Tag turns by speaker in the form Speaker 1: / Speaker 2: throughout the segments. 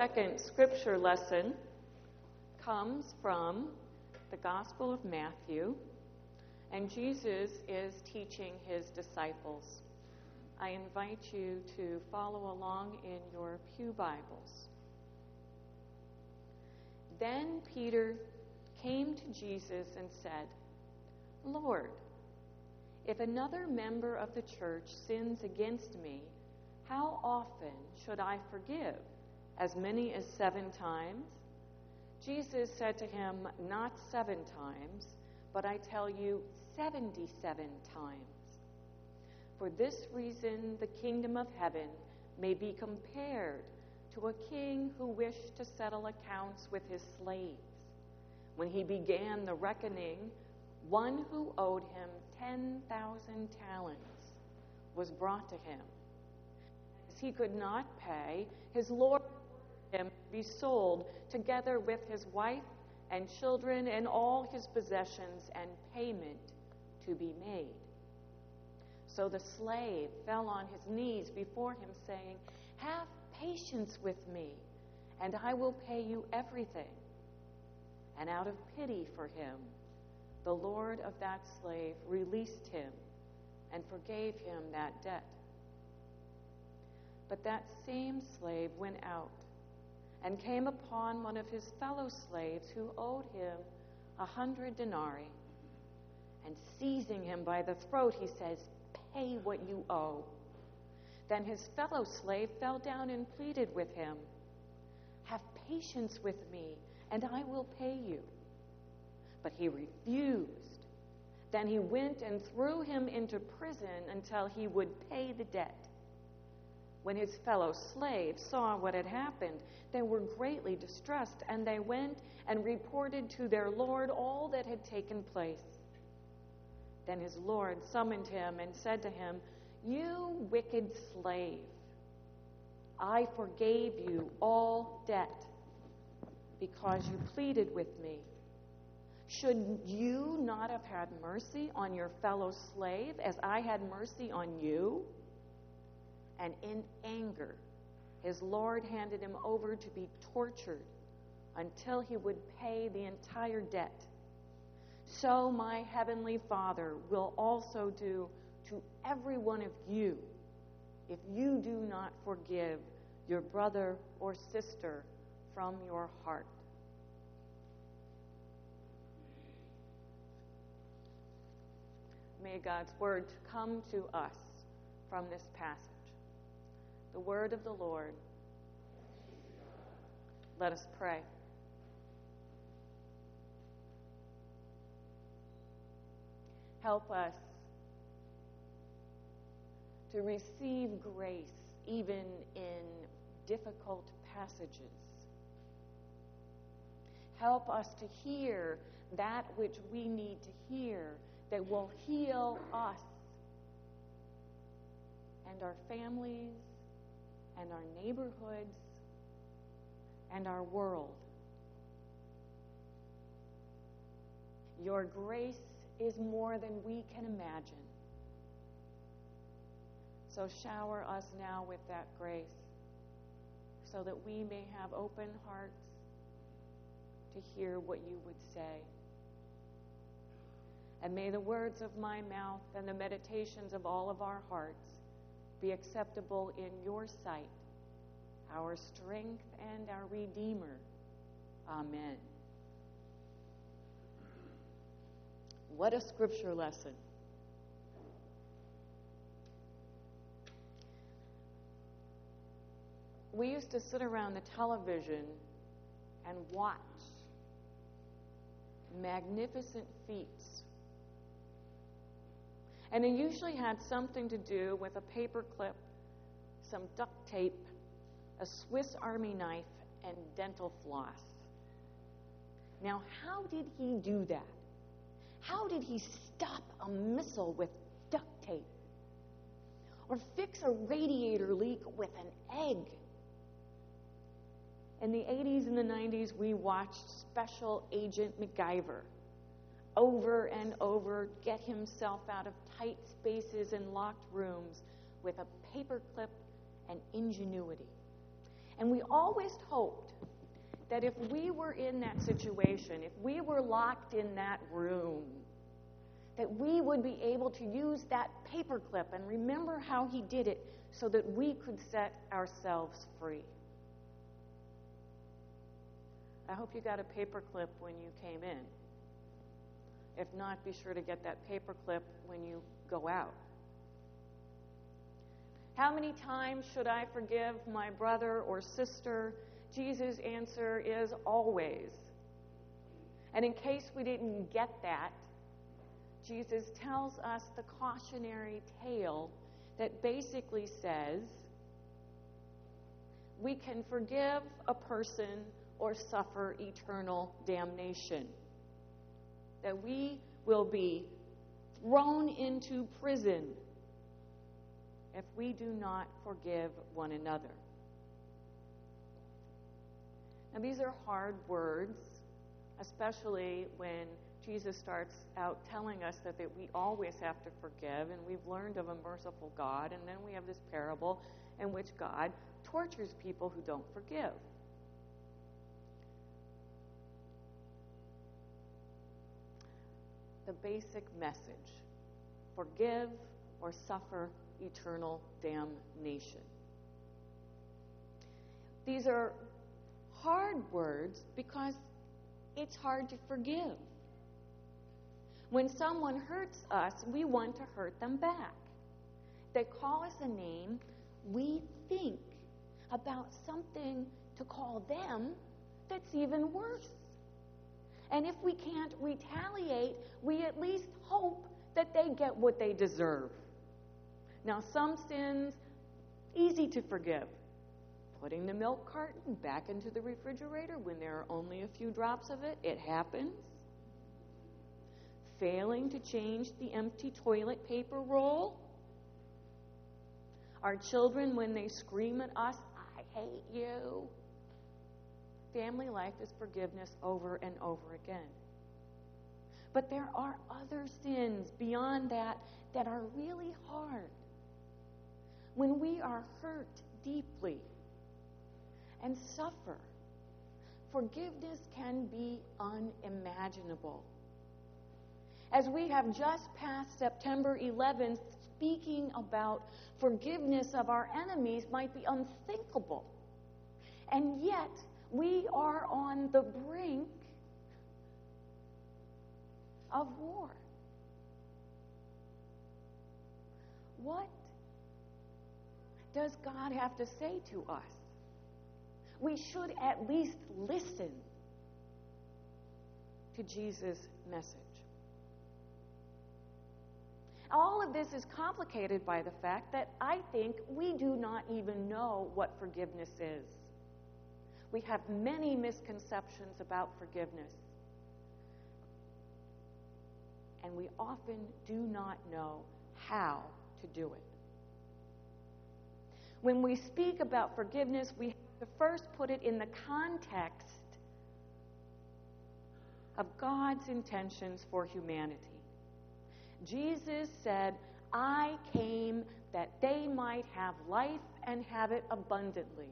Speaker 1: second scripture lesson comes from the Gospel of Matthew, and Jesus is teaching his disciples. I invite you to follow along in your Pew Bibles. Then Peter came to Jesus and said, Lord, if another member of the church sins against me, how often should I forgive? As many as seven times? Jesus said to him, Not seven times, but I tell you, 77 times. For this reason, the kingdom of heaven may be compared to a king who wished to settle accounts with his slaves. When he began the reckoning, one who owed him 10,000 talents was brought to him. As he could not pay, his Lord him be sold together with his wife and children and all his possessions and payment to be made. So the slave fell on his knees before him, saying, Have patience with me, and I will pay you everything. And out of pity for him, the Lord of that slave released him and forgave him that debt. But that same slave went out and came upon one of his fellow slaves who owed him a hundred denarii. And seizing him by the throat, he says, Pay what you owe. Then his fellow slave fell down and pleaded with him, Have patience with me, and I will pay you. But he refused. Then he went and threw him into prison until he would pay the debt. When his fellow slaves saw what had happened, they were greatly distressed, and they went and reported to their Lord all that had taken place. Then his Lord summoned him and said to him, You wicked slave, I forgave you all debt because you pleaded with me. Should you not have had mercy on your fellow slave as I had mercy on you? And in anger, his Lord handed him over to be tortured until he would pay the entire debt. So my heavenly Father will also do to every one of you if you do not forgive your brother or sister from your heart. May God's word come to us from this passage. The word of the Lord. Let us pray. Help us to receive grace even in difficult passages. Help us to hear that which we need to hear that will heal us and our families and our neighborhoods and our world. Your grace is more than we can imagine. So shower us now with that grace so that we may have open hearts to hear what you would say. And may the words of my mouth and the meditations of all of our hearts be acceptable in your sight, our strength and our Redeemer. Amen. What a scripture lesson. We used to sit around the television and watch magnificent feats. And it usually had something to do with a paper clip, some duct tape, a Swiss Army knife, and dental floss. Now, how did he do that? How did he stop a missile with duct tape? Or fix a radiator leak with an egg? In the 80s and the 90s, we watched Special Agent MacGyver over and over get himself out of tight spaces and locked rooms with a paperclip and ingenuity. And we always hoped that if we were in that situation, if we were locked in that room, that we would be able to use that paperclip and remember how he did it so that we could set ourselves free. I hope you got a paperclip when you came in. If not, be sure to get that paperclip when you go out. How many times should I forgive my brother or sister? Jesus' answer is always. And in case we didn't get that, Jesus tells us the cautionary tale that basically says we can forgive a person or suffer eternal damnation. That we will be thrown into prison if we do not forgive one another. Now, these are hard words, especially when Jesus starts out telling us that, that we always have to forgive, and we've learned of a merciful God, and then we have this parable in which God tortures people who don't forgive. The basic message forgive or suffer eternal damnation. These are hard words because it's hard to forgive. When someone hurts us, we want to hurt them back. They call us a name, we think about something to call them that's even worse. And if we can't retaliate, we at least hope that they get what they deserve. Now, some sins, easy to forgive. Putting the milk carton back into the refrigerator when there are only a few drops of it, it happens. Failing to change the empty toilet paper roll. Our children, when they scream at us, I hate you. Family life is forgiveness over and over again. But there are other sins beyond that that are really hard when we are hurt deeply and suffer, forgiveness can be unimaginable. As we have just passed September 11th, speaking about forgiveness of our enemies might be unthinkable. And yet, we are on the brink of war. What does God have to say to us? We should at least listen to Jesus' message. All of this is complicated by the fact that I think we do not even know what forgiveness is. We have many misconceptions about forgiveness. And we often do not know how to do it. When we speak about forgiveness, we have to first put it in the context of God's intentions for humanity. Jesus said, I came that they might have life and have it abundantly.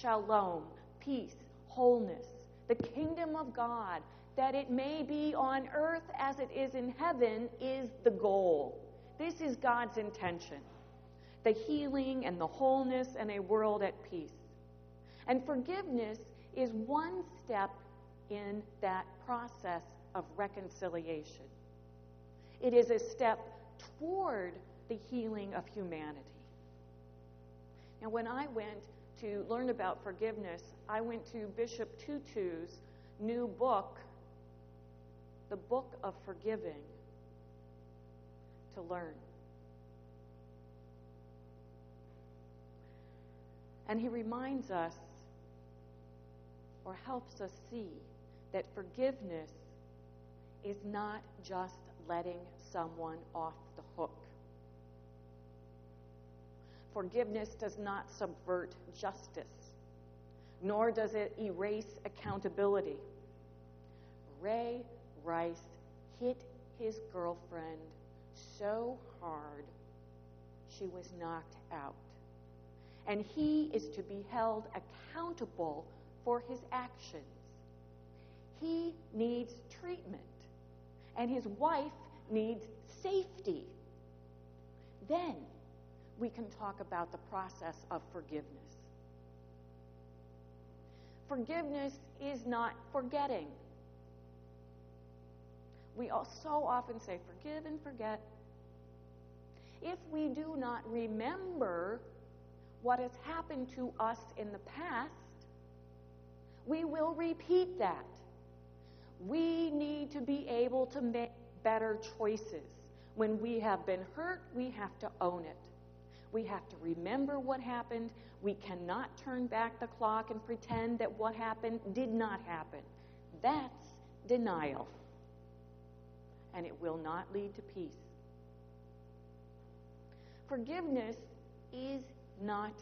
Speaker 1: Shalom, peace, wholeness, the kingdom of God, that it may be on earth as it is in heaven, is the goal. This is God's intention the healing and the wholeness and a world at peace. And forgiveness is one step in that process of reconciliation. It is a step toward the healing of humanity. Now, when I went to learn about forgiveness, I went to Bishop Tutu's new book, The Book of Forgiving, to learn. And he reminds us or helps us see that forgiveness is not just letting someone off Forgiveness does not subvert justice, nor does it erase accountability. Ray Rice hit his girlfriend so hard she was knocked out. and he is to be held accountable for his actions. He needs treatment, and his wife needs safety. Then we can talk about the process of forgiveness. Forgiveness is not forgetting. We all so often say, forgive and forget. If we do not remember what has happened to us in the past, we will repeat that. We need to be able to make better choices. When we have been hurt, we have to own it. We have to remember what happened. We cannot turn back the clock and pretend that what happened did not happen. That's denial. And it will not lead to peace. Forgiveness is not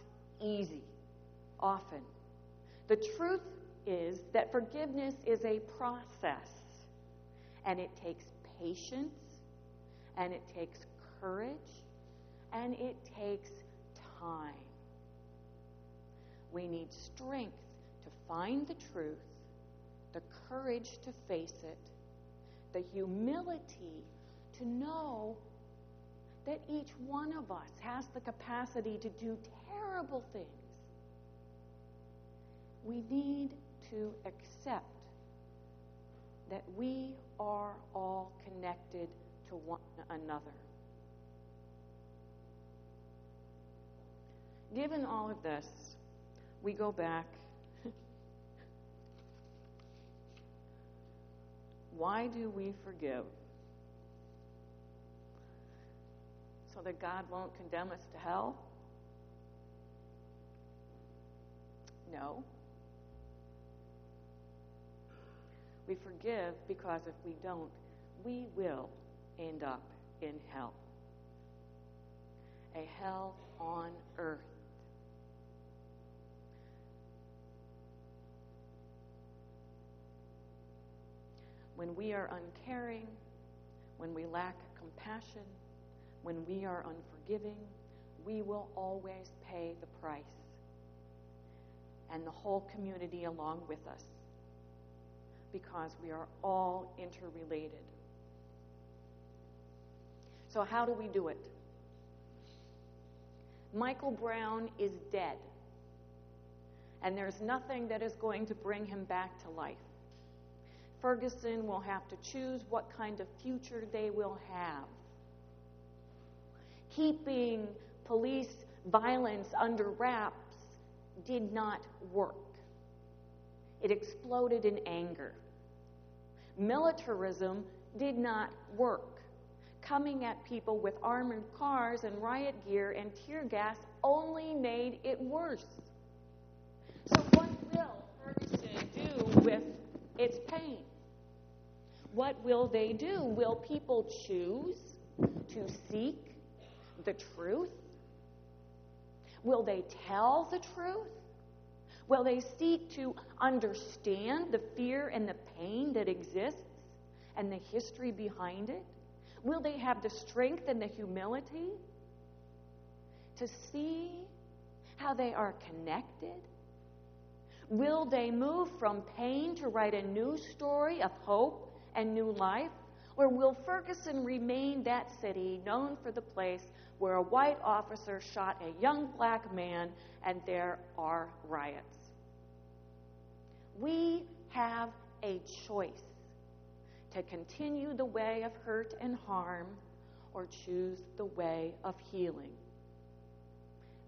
Speaker 1: easy, often. The truth is that forgiveness is a process, and it takes patience, and it takes courage, and it takes time. We need strength to find the truth, the courage to face it, the humility to know that each one of us has the capacity to do terrible things. We need to accept that we are all connected to one another. Given all of this, we go back. Why do we forgive? So that God won't condemn us to hell? No. We forgive because if we don't, we will end up in hell. A hell on earth. When we are uncaring, when we lack compassion, when we are unforgiving, we will always pay the price. And the whole community along with us. Because we are all interrelated. So, how do we do it? Michael Brown is dead. And there's nothing that is going to bring him back to life. Ferguson will have to choose what kind of future they will have. Keeping police violence under wraps did not work. It exploded in anger. Militarism did not work. Coming at people with armored cars and riot gear and tear gas only made it worse. So, what will Ferguson do with its pain? What will they do? Will people choose to seek the truth? Will they tell the truth? Will they seek to understand the fear and the pain that exists and the history behind it? Will they have the strength and the humility to see how they are connected? Will they move from pain to write a new story of hope and new life? Or will Ferguson remain that city known for the place where a white officer shot a young black man and there are riots? We have a choice to continue the way of hurt and harm or choose the way of healing.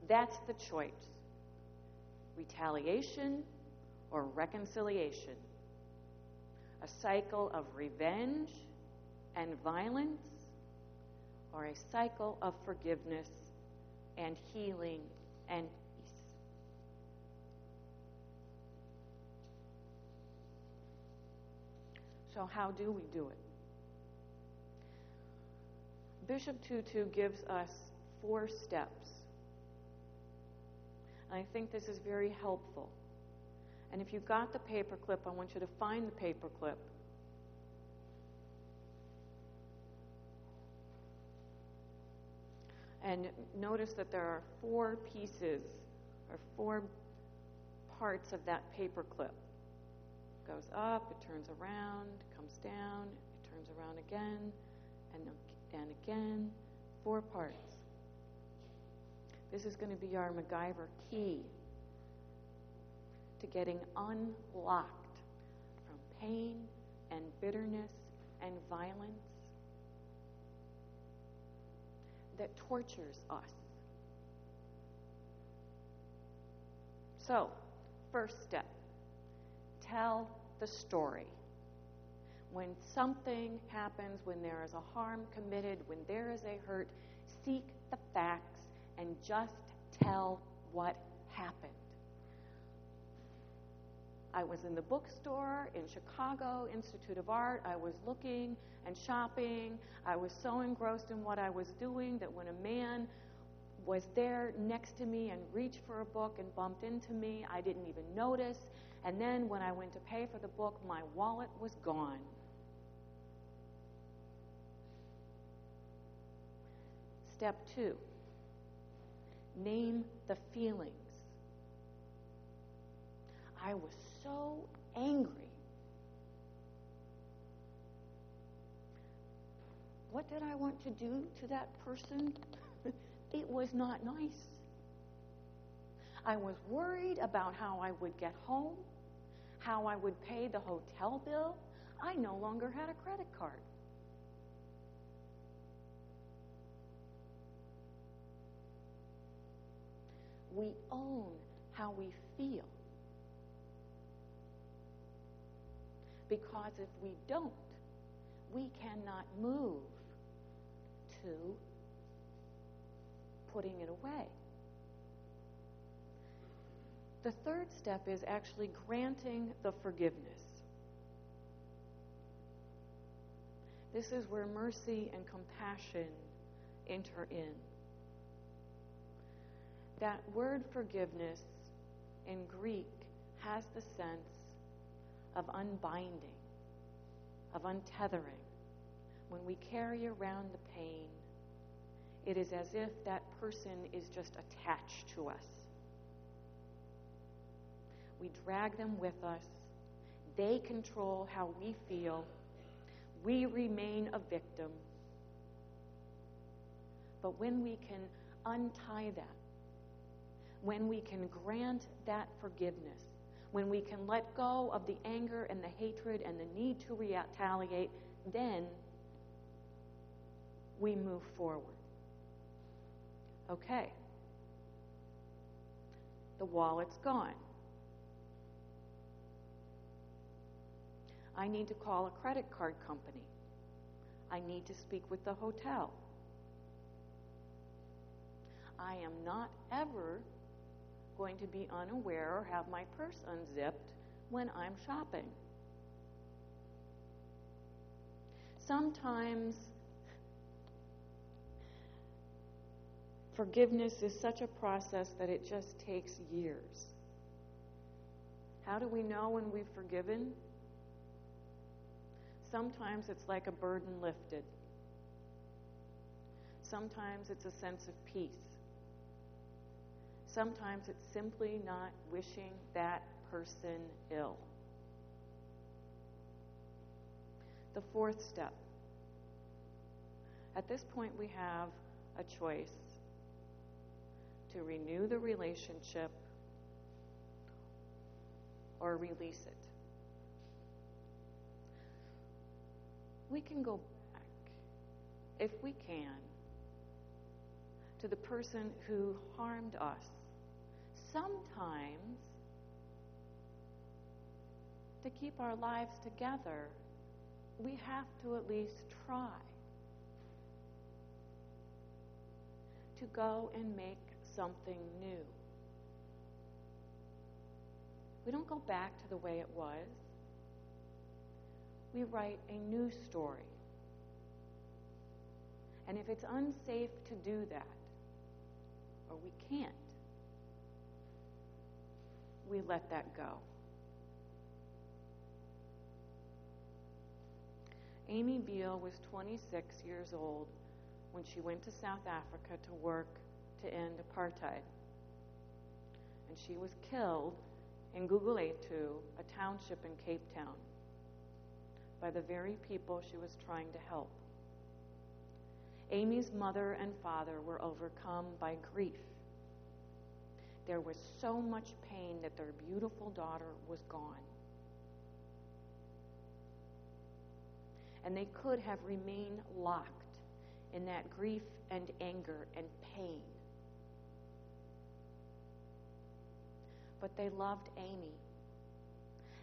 Speaker 1: That's the choice retaliation or reconciliation a cycle of revenge and violence, or a cycle of forgiveness and healing and peace. So, how do we do it? Bishop Tutu gives us four steps. I think this is very helpful. And if you've got the paperclip, I want you to find the paperclip. And notice that there are four pieces or four parts of that paper clip. Goes up, it turns around, comes down, it turns around again, and, and again. Four parts. This is going to be our MacGyver key to getting unlocked from pain and bitterness and violence that tortures us. So, first step tell the story. When something happens, when there is a harm committed, when there is a hurt, seek the facts and just tell what happened. I was in the bookstore in Chicago, Institute of Art. I was looking and shopping. I was so engrossed in what I was doing that when a man was there next to me and reached for a book and bumped into me, I didn't even notice. And then when I went to pay for the book, my wallet was gone. Step two name the feelings. I was so angry. What did I want to do to that person? it was not nice. I was worried about how I would get home, how I would pay the hotel bill. I no longer had a credit card. We own how we feel. Because if we don't, we cannot move to putting it away. The third step is actually granting the forgiveness. This is where mercy and compassion enter in. That word forgiveness in Greek has the sense of unbinding, of untethering. When we carry around the pain, it is as if that person is just attached to us. We drag them with us. They control how we feel. We remain a victim. But when we can untie that, when we can grant that forgiveness, when we can let go of the anger and the hatred and the need to retaliate, then we move forward. Okay. The wallet's gone. I need to call a credit card company. I need to speak with the hotel. I am not ever going to be unaware or have my purse unzipped when I'm shopping. Sometimes forgiveness is such a process that it just takes years. How do we know when we've forgiven? Sometimes it's like a burden lifted. Sometimes it's a sense of peace. Sometimes it's simply not wishing that person ill. The fourth step. At this point, we have a choice to renew the relationship or release it. We can go back, if we can, to the person who harmed us sometimes to keep our lives together, we have to at least try to go and make something new. We don't go back to the way it was. We write a new story. And if it's unsafe to do that, or we can't, we let that go. Amy Biehl was 26 years old when she went to South Africa to work to end apartheid. and she was killed in Guguletu, a township in Cape Town, by the very people she was trying to help. Amy's mother and father were overcome by grief. There was so much pain that their beautiful daughter was gone. And they could have remained locked in that grief and anger and pain. But they loved Amy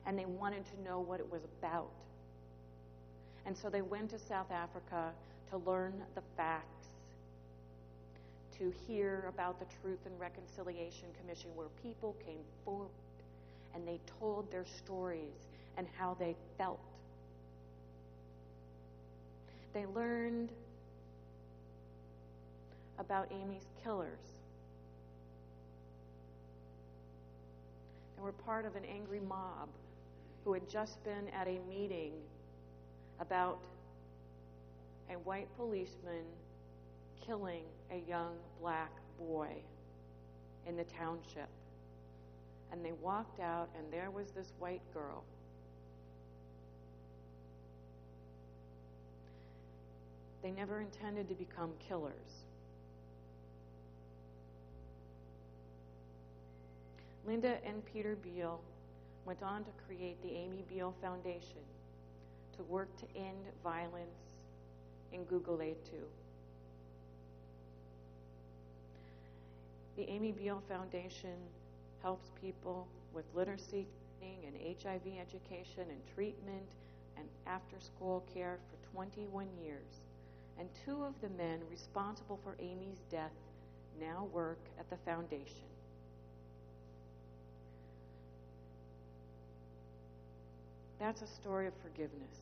Speaker 1: and they wanted to know what it was about. And so they went to South Africa to learn the facts, to hear about the Truth and Reconciliation Commission, where people came forward and they told their stories and how they felt. They learned about Amy's killers. They were part of an angry mob who had just been at a meeting about a white policeman killing a young black boy in the township. And they walked out, and there was this white girl. They never intended to become killers. Linda and Peter Biehl went on to create the Amy Biehl Foundation to work to end violence in Guguletu. The Amy Biehl Foundation helps people with literacy and HIV education and treatment and after school care for 21 years. And two of the men responsible for Amy's death now work at the foundation. That's a story of forgiveness.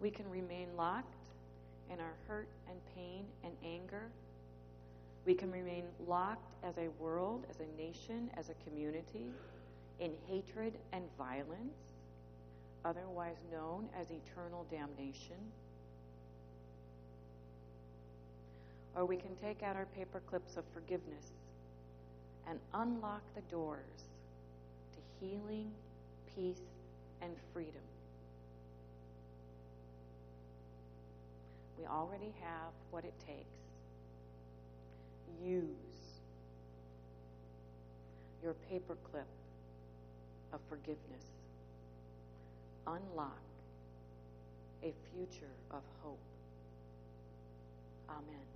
Speaker 1: We can remain locked in our hurt and pain and anger. We can remain locked as a world, as a nation, as a community, in hatred and violence, otherwise known as eternal damnation. Or we can take out our paper clips of forgiveness and unlock the doors to healing, peace, and freedom. We already have what it takes. Use your paperclip of forgiveness. Unlock a future of hope. Amen.